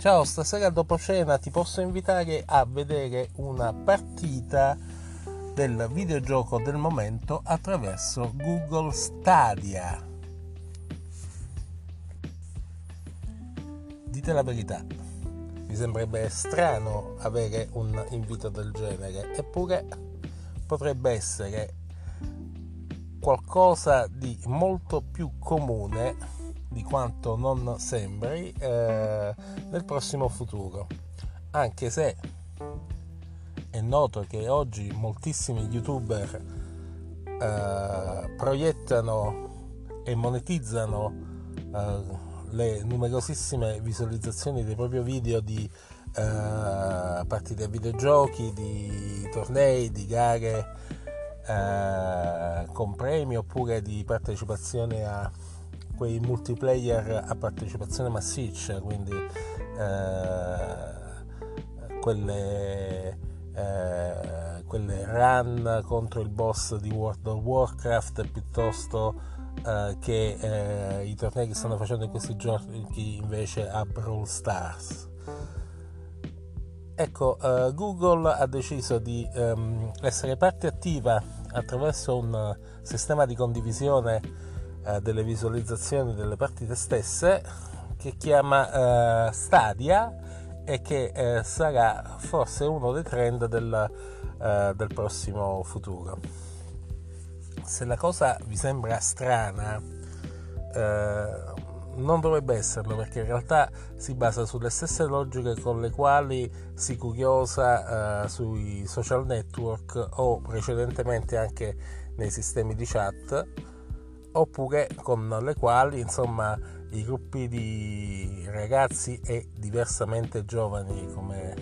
Ciao, stasera dopo cena ti posso invitare a vedere una partita del videogioco del momento attraverso Google Stadia. Dite la verità, mi sembrerebbe strano avere un invito del genere, eppure potrebbe essere qualcosa di molto più comune di quanto non sembri eh, nel prossimo futuro. Anche se è noto che oggi moltissimi youtuber eh, proiettano e monetizzano eh, le numerosissime visualizzazioni dei propri video di eh, partite a videogiochi, di tornei, di gare eh, con premi oppure di partecipazione a quei multiplayer a partecipazione massiccia, quindi eh, quelle, eh, quelle run contro il boss di World of Warcraft piuttosto eh, che eh, i tornei che stanno facendo in questi giorni invece a Brawl Stars. Ecco, uh, Google ha deciso di um, essere parte attiva attraverso un sistema di condivisione eh, delle visualizzazioni delle partite stesse che chiama eh, Stadia e che eh, sarà forse uno dei trend del, eh, del prossimo futuro. Se la cosa vi sembra strana, eh, non dovrebbe esserlo perché in realtà si basa sulle stesse logiche con le quali si curiosa eh, sui social network o precedentemente anche nei sistemi di chat oppure con le quali insomma i gruppi di ragazzi e diversamente giovani come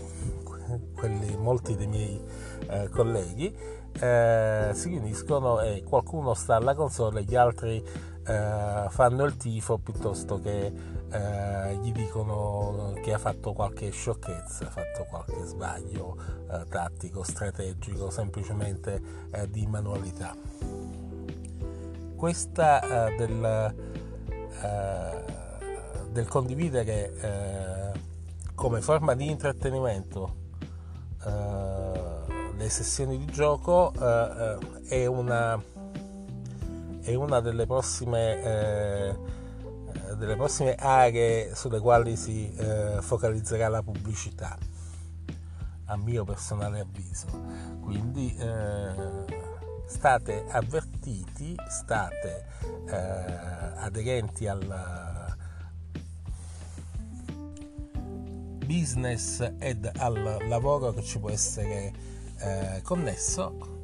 quelli molti dei miei eh, colleghi eh, si riuniscono e qualcuno sta alla console e gli altri eh, fanno il tifo piuttosto che eh, gli dicono che ha fatto qualche sciocchezza, ha fatto qualche sbaglio eh, tattico, strategico, semplicemente eh, di manualità questa uh, del, uh, del, condividere uh, come forma di intrattenimento le sessioni di gioco è una, è una delle prossime delle prossime aree sulle quali si focalizzerà la pubblicità a mio personale avviso. Quindi state avvertiti, state eh, aderenti al business ed al lavoro che ci può essere eh, connesso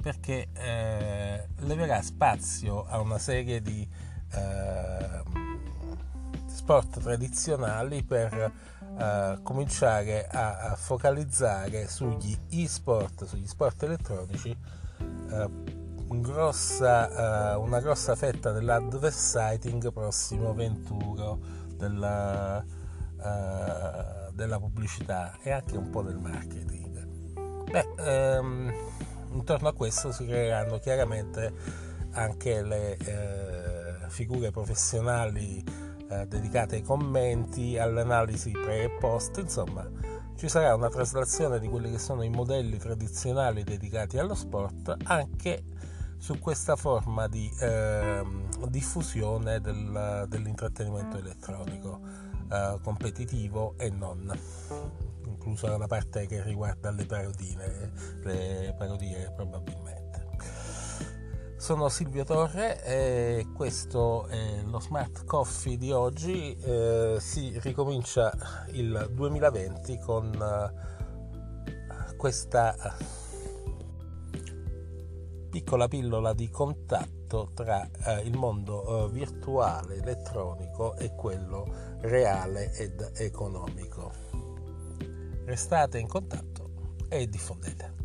perché eh, leverà spazio a una serie di eh, sport tradizionali per eh, cominciare a, a, focalizzare sugli e-sport, sugli sport elettronici eh, un grossa, eh, una grossa fetta dell'advertising prossimo venturo della, eh, della pubblicità e anche un po' del marketing. Beh, ehm, intorno a questo si creeranno chiaramente anche le eh, figure professionali eh, dedicate ai commenti, all'analisi pre e post, insomma ci sarà una traslazione di quelli che sono i modelli tradizionali dedicati allo sport anche su questa forma di eh, diffusione del, dell'intrattenimento elettronico eh, competitivo e non inclusa la parte che riguarda le parodine le parodie probabilmente sono Silvio Torre e questo è lo Smart Coffee di oggi. Eh, si ricomincia il 2020 con eh, questa piccola pillola di contatto tra eh, il mondo eh, virtuale, elettronico e quello reale ed economico. Restate in contatto e diffondete.